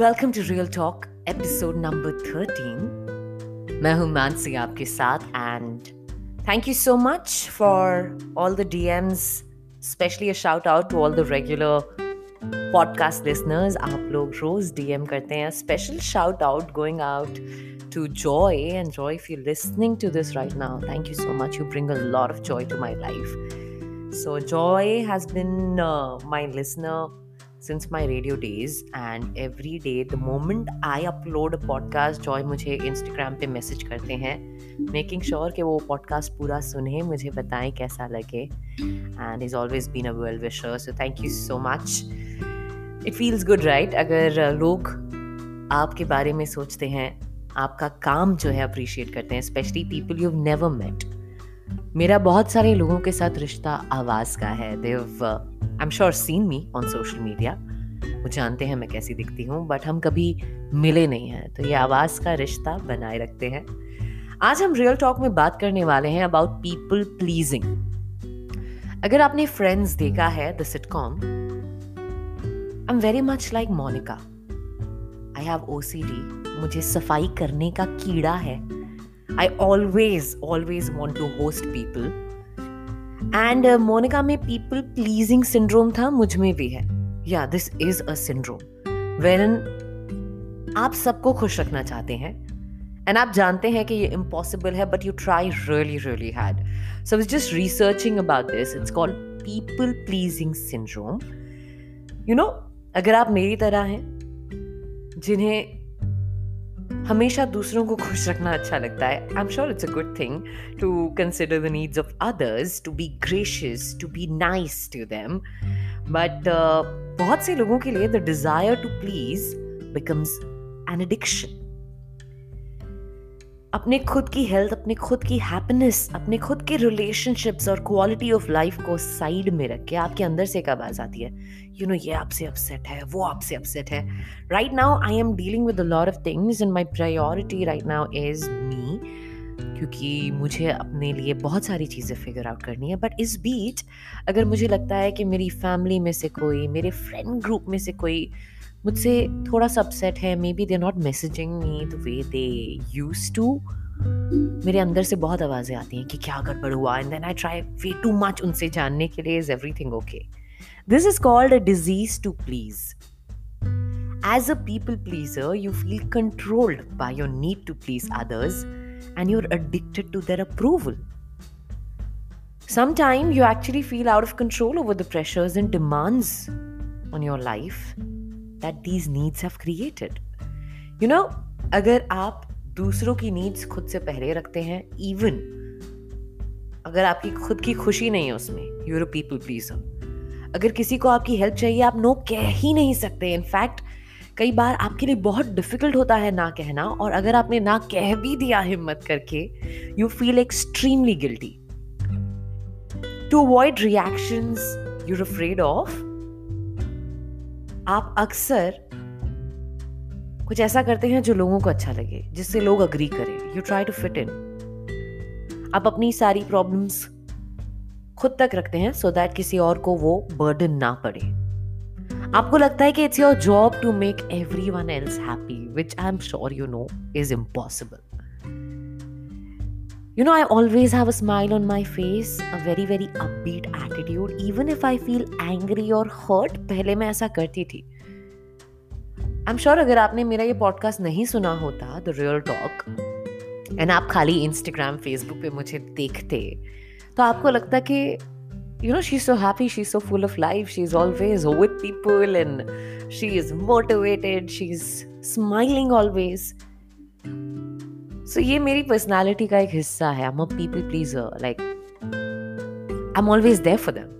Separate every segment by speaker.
Speaker 1: Welcome to real talk episode number thirteen मैं हूँ मानसी आपके साथ and thank you so much for all the DMs specially a shout out to all the regular podcast listeners आप लोग रोज DM करते हैं। Special shout out going out to joy and joy if you're listening to this right now thank you so much. You bring a lot of joy to my life. So joy has been uh, my listener since my radio days, and every day, the moment I upload a podcast, joy मुझे Instagram पे message करते हैं making sure sure कि वो podcast पूरा सुने, मुझे बताएँ कैसा लगे and is always been a well wisher so thank you so much it feels good right अगर लोग आपके बारे में सोचते हैं, आपका काम जो है अप्रिशिएट करते हैं specially people you never met मेरा बहुत सारे लोगों के साथ रिश्ता आवाज़ का है। They've I am sure seen me on social media वो जानते हैं मैं कैसी दिखती हूँ बट हम कभी मिले नहीं हैं। तो ये आवाज़ का रिश्ता बनाए रखते हैं। आज हम रियल टॉक में बात करने वाले हैं अबाउट पीपल प्लीजिंग अगर आपने फ्रेंड्स देखा है the sitcom I am very much like Monica I have oh मुझे सफ़ाई करने का कीड़ा है। I always always want to host people and Monica में पीपल प्लीजिंग सिंड्रोम था, मुझमें भी है। Yeah this is a syndrome when आप सबको खुश रखना चाहते हैं। एंड आप जानते हैं कि ये इम्पॉसिबल है but you try really really hard so is just researching about this it's called people pleasing syndrome you know अगर आप मेरी तरह हैं, जिन्हें हमेशा दूसरों को खुश रखना अच्छा लगता है। I am sure it's a good thing to consider the needs of others to be gracious to be nice to them but बहुत से लोगों के लिए the desire to please becomes an addiction अपने खुद की हेल्थ अपने खुद की हैप्पीनेस अपने खुद के रिलेशनशिप्स और क्वालिटी ऑफ़ लाइफ को साइड में रख के आपके अंदर से एक आवाज़ आती है। यू नो ये आपसे अपसेट है, वो आपसे अपसेट है। Right now I am dealing with lot of things and my priority right now is me क्योंकि मुझे अपने लिए बहुत सारी चीज़ें फिगर आउट करनी है बट इस बीच अगर मुझे लगता है कि मेरी फैमिली में से कोई मेरे फ्रेंड ग्रुप में से कोई मुझसे थोड़ा सा अपसेट है maybe they not messaging me the way they use to मेरे अंदर से बहुत आवाज़ें आती हैं कि क्या गड़बड़ हुआ? And then I try way too much उनसे जानने के लिए is everything okay this is called a disease to please as a people pleaser you feel controlled by your need to please others and you're addicted to their approval. Sometimes you actually feel out of control over the pressures and demands on your life that these needs have created. You know, अगर आप दूसरों की needs खुद से पहले रखते हैं even अगर आपकी खुद की खुशी नहीं है उसमें यूर पीपल प्लीजर अगर किसी को आपकी हेल्प चाहिए आप नो कह ही नहीं सकते इनफैक्ट कई बार आपके लिए बहुत डिफ़िकल्ट होता है ना कहना और अगर आपने ना कह भी दिया हिम्मत करके you feel extremely guilty to avoid reactions you're afraid of आप अक्सर कुछ ऐसा करते हैं जो लोगों को अच्छा लगे, जिससे लोग अग्री करें। You try to fit in आप अपनी सारी प्रॉब्लम्स खुद तक रखते हैं सो so दैट किसी और को वो बर्डन ना पड़े। आपको लगता है कि it's your job to make everyone else happy which I am sure you know is impossible You know, I always have a smile on my face, a very, very upbeat attitude, even if I feel angry or hurt. पहले मैं ऐसा करती थी I am sure अगर आपने मेरा ये podcast नहीं सुना होता द रियल टॉक एंड आप खाली इंस्टाग्राम फेसबुक पे मुझे देखते तो आपको लगता कि you know she's so happy she's so full of life she's always with people and she is motivated she's smiling always सो ये मेरी पर्सनालिटी का एक हिस्सा है I am a people pleaser like I am always there for them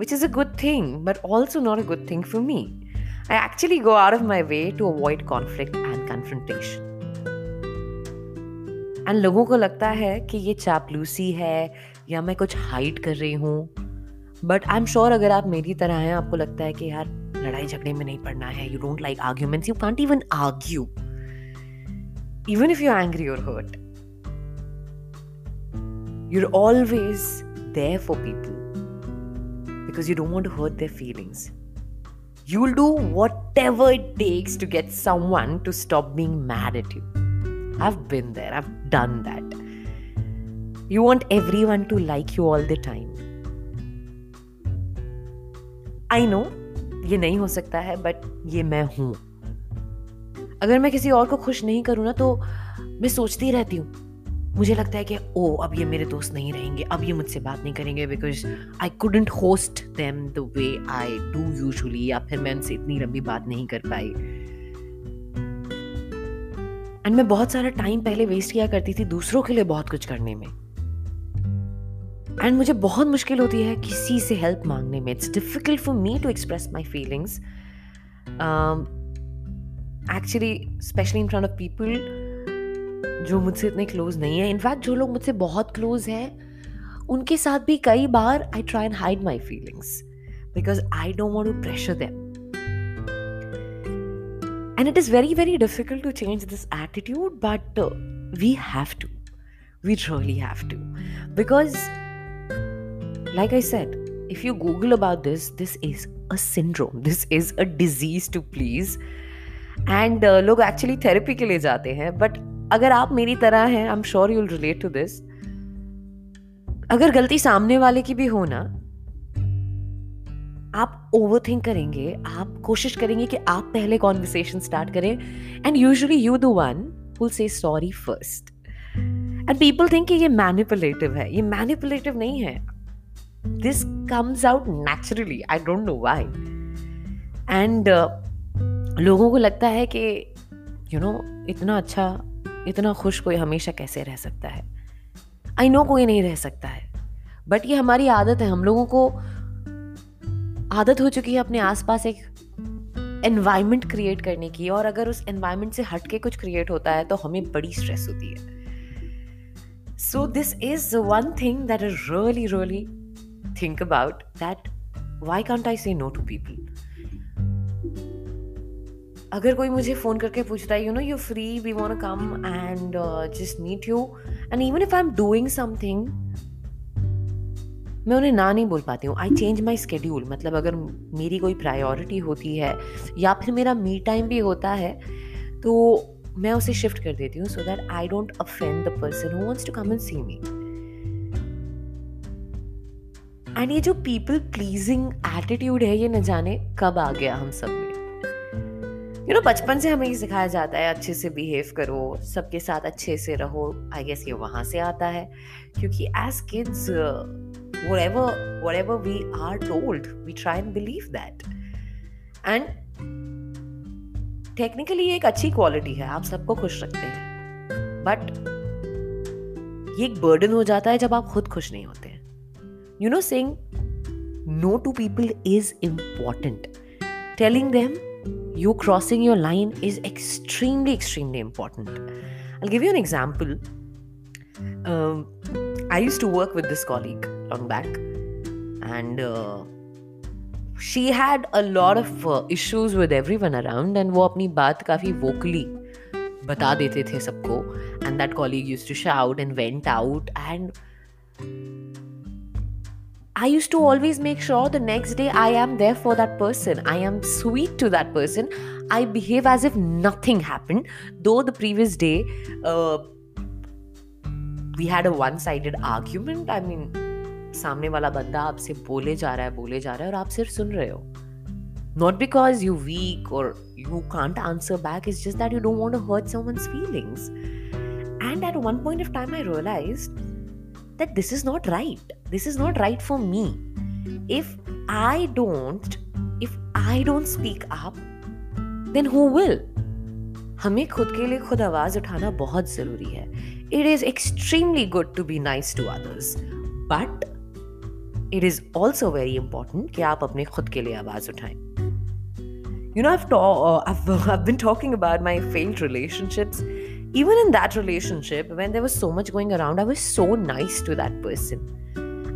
Speaker 1: which is a good thing, but also not a good thing for me. I actually go out of my way to avoid conflict and confrontation. And लोगों को लगता है कि ये चापलूसी है या मैं कुछ हाइट कर रही हूँ? बट आई एम श्योर अगर आप मेरी तरह हैं, आपको लगता है कि यार, लड़ाई झगड़े में नहीं पड़ना है you don't like arguments you can't even argue even if you angry you're hurt you are always there for people because you don't want hurt their feelings you will do whatever it takes to get some to stop being married you I have been there I have done that You want everyone to like you all the time. I know, ये नहीं हो सकता है but ये मैं हूँ। अगर मैं किसी और को खुश नहीं करूँ ना तो मैं सोचती रहती हूँ। मुझे लगता है कि ओ अब ये मेरे दोस्त नहीं रहेंगे, अब ये मुझसे बात नहीं करेंगे because I couldn't host them the way I do usually या फिर मैं उनसे इतनी लंबी बात नहीं कर पाई। एंड मैं बहुत सारा टाइम पहले वेस्ट किया करती थी दूसरों के लिए बहुत कुछ करने में। एंड मुझे बहुत मुश्किल होती है किसी से हेल्प मांगने में it's difficult for me to express my feelings actually specially in front of people जो मुझसे इतने क्लोज नहीं है इनफैक्ट जो लोग मुझसे बहुत क्लोज हैं उनके साथ भी कई बार I try and hide my feelings because I don't want to pressure them And it is very, very difficult to change this attitude, but uh, we have to. We really have to. Because, like I said, if you Google about this, this is a syndrome. This is a disease to please. And uh, लोग actually therapy के लिए जाते हैं but अगर आप मेरी तरह हैं I am sure you relate to this अगर गलती सामने वाले की भी हो ना आप ओवर थिंक करेंगे आप कोशिश करेंगे कि आप पहले कॉन्वर्सेशन स्टार्ट करें and usually you the one will say sorry first and people think कि ये मैनिपुलेटिव है ये मैनिपुलेटिव नहीं है this comes out naturally I don't know why and लोगों को लगता है कि यू you नो know, इतना अच्छा इतना खुश कोई हमेशा कैसे रह सकता है? आई नो कोई नहीं रह सकता है। बट ये हमारी आदत है। हम लोगों को आदत हो चुकी है अपने आसपास एक एनवायरमेंट क्रिएट करने की। और अगर उस एनवायरनमेंट से हट के कुछ क्रिएट होता है तो हमें बड़ी स्ट्रेस होती है। So this is one thing that is really really think about that why can't I say no to people अगर कोई मुझे फ़ोन करके पूछता है you know you free we want come and just meet you and even if I am doing something मैं उन्हें ना नहीं बोल पाती हूँ। आई चेंज माई स्केड्यूल मतलब अगर मेरी कोई प्रायोरिटी होती है, या फिर मेरा मी टाइम भी होता है तो मैं उसे शिफ्ट कर देती हूँ so that I don't offend the person who wants to come and see me and ये जो पीपल प्लीजिंग एटीट्यूड है, ये न जाने कब आ गया हम सब में। यू नो बचपन से हमें ये सिखाया जाता है, अच्छे से बिहेव करो, सबके साथ अच्छे से रहो आई गेस ये वहाँ से आता है। क्योंकि as kids whatever whatever we are told, we try and believe that and technically एक अच्छी क्वालिटी है, आप सबको खुश रखते हैं। बट ये एक बर्डन हो जाता है जब आप खुद खुश नहीं होते हैं you know saying no to people is important telling them you crossing your line is extremely, extremely important. I'll give you an example. Um, I used to work with this colleague long back, and uh, she had a lot of uh, issues with everyone around, and वो अपनी बात काफ़ी vocally बता देते थे सबको and that colleague used to shout and went out and I used to always make sure the next day I am there for that person. I am sweet to that person. I behave as if nothing happened. Though the previous day, uh, we had a one sided argument. I mean, सामने वाला बंदा आपसे बोले जा रहा है बोले जा रहा है और आप सिर्फ सुन रहे हो not because you're weak or you can't answer back it's just that you don't want to hurt someone's feelings and at one point of time i realized that this is not right. This is not right for me. If I don't, if I don't speak up, then who will? हमें खुद के लिए खुद आवाज उठाना बहुत जरूरी है it is extremely good to be nice to others but it is also very important कि आप अपने खुद के लिए आवाज उठाएं you know i've, ta- uh, I've, I've been talking even in that relationship, when there was so much going around, I was so nice to that person.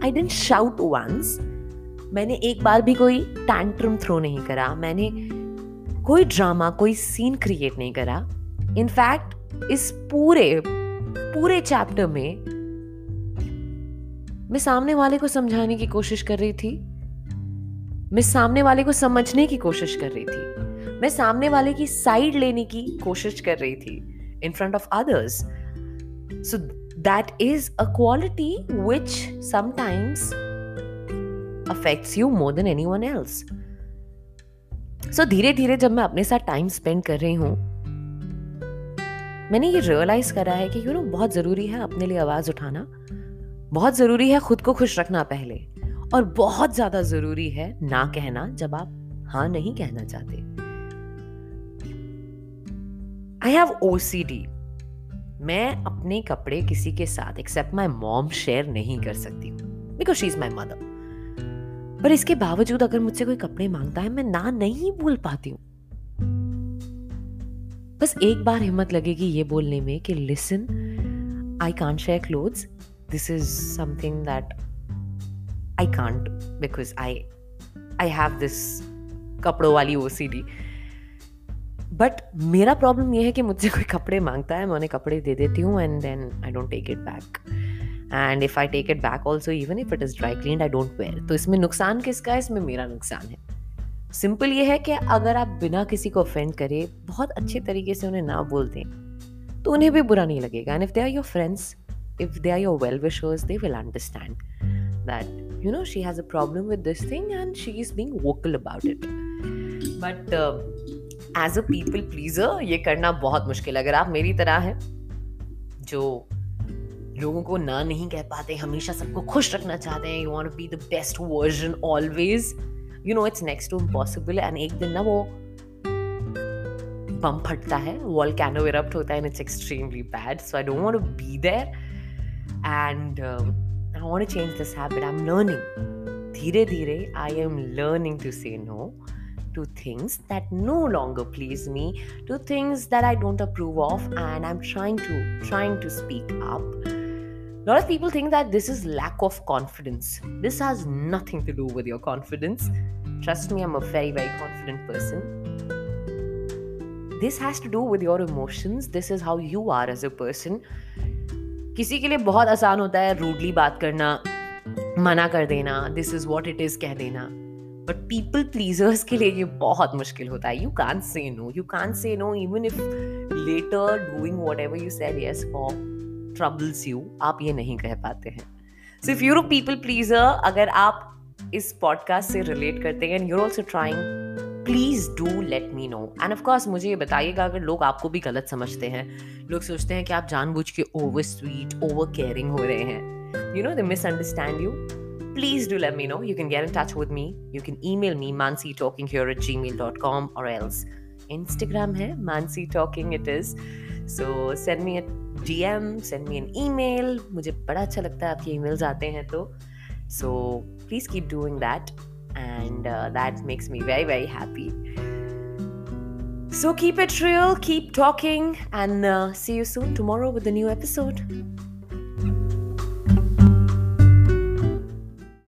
Speaker 1: I didn't shout once. मैंने एक बार भी कोई tantrum throw नहीं करा. मैंने कोई drama कोई scene create नहीं करा. इनफैक्ट इस पूरे पूरे चैप्टर में मैं सामने वाले को समझाने की कोशिश कर रही थी. मैं सामने वाले को समझने की कोशिश कर रही थी. मैं सामने वाले की साइड लेने की कोशिश कर रही थी. Front of others so that is a quality which sometimes affects you more than anyone else so धीरे धीरे जब मैं अपने साथ टाइम स्पेंड कर रही हूँ, मैंने ये रियलाइज़ करा है कि यू नो बहुत ज़रूरी है अपने लिए आवाज़ उठाना। बहुत ज़रूरी है खुद को खुश रखना पहले। और बहुत ज़्यादा ज़रूरी है ना कहना जब आप हाँ नहीं कहना चाहते। आई हैव ओसीडी मैं अपने कपड़े किसी के साथ एक्सेप्ट माई मॉम शेयर नहीं कर सकती हूँ because she is my mother पर इसके बावजूद अगर मुझसे कोई कपड़े माँगता है, मैं ना नहीं बोल पाती हूँ। बस एक बार हिम्मत लगेगी ये बोलने में कि listen I can't share clothes this is something that I can't because I I have this कपड़ों वाली ओ सी डी बट मेरा प्रॉब्लम यह है कि मुझसे कोई कपड़े माँगता है, मैं उन्हें कपड़े दे देती हूँ and then I don't take it back and if I take it back also even if it is dry clean I don't wear तो इसमें नुकसान किसका है? इसमें मेरा नुकसान है। सिंपल ये है कि अगर आप बिना किसी को ऑफेंड करें, बहुत अच्छे तरीके से उन्हें ना बोल दें तो उन्हें भी बुरा नहीं लगेगा। And if they are your friends if they are your well wishers they will understand that you know, she has a problem with this thing and she is being vocal about it. But uh, as people pleaser ये करना बहुत मुश्किल अगर आप मेरी तरह हैं जो लोगों को ना नहीं कह पाते हमेशा सबको खुश रखना चाहते हैं you want to be the best version always you know it's next to impossible and एक दिन ना वो बम फटता है वॉल कैनो इरप्ट होता है and it's extremely bad so I don't want to be there and I want to change this habit. I'm learning. Dhire dhire, I am learning to say no to things that no longer please me, to things that I don't approve of, and I'm trying to trying to speak up. A lot of people think that this is lack of confidence. This has nothing to do with your confidence. Trust me, I'm a very, very confident person. This has to do with your emotions. This is how you are as a person. किसी के लिए बहुत आसान होता है rudely बात करना मना कर देना this is what it is कह देना बट पीपल प्लीजर्स के लिए ये बहुत मुश्किल होता है। यू कान से no you can say no even if later doing whatever you said yes for troubles you आप ये नहीं कह पाते हैं। So if you're people pleaser अगर आप इस पॉडकास्ट से रिलेट करते हैं and you're also trying please do let me know and of course मुझे ये बताइएगा अगर लोग आपको भी गलत समझते हैं। लोग सोचते हैं कि आप जानबूझ के ओवर स्वीट ओवर केयरिंग हो रहे हैं। You know they misunderstand you please do let me know. You can get in touch with me. You can email me mansitalkinghere at gmail.com or else Instagram hai mansi talking it is. So send me a DM, send me an email. मुझे बड़ा अच्छा लगता है आपके emails आते हैं तो so please keep doing that. and uh, that makes me very, very happy. So keep it real, keep talking, and uh, see you soon tomorrow with a new episode.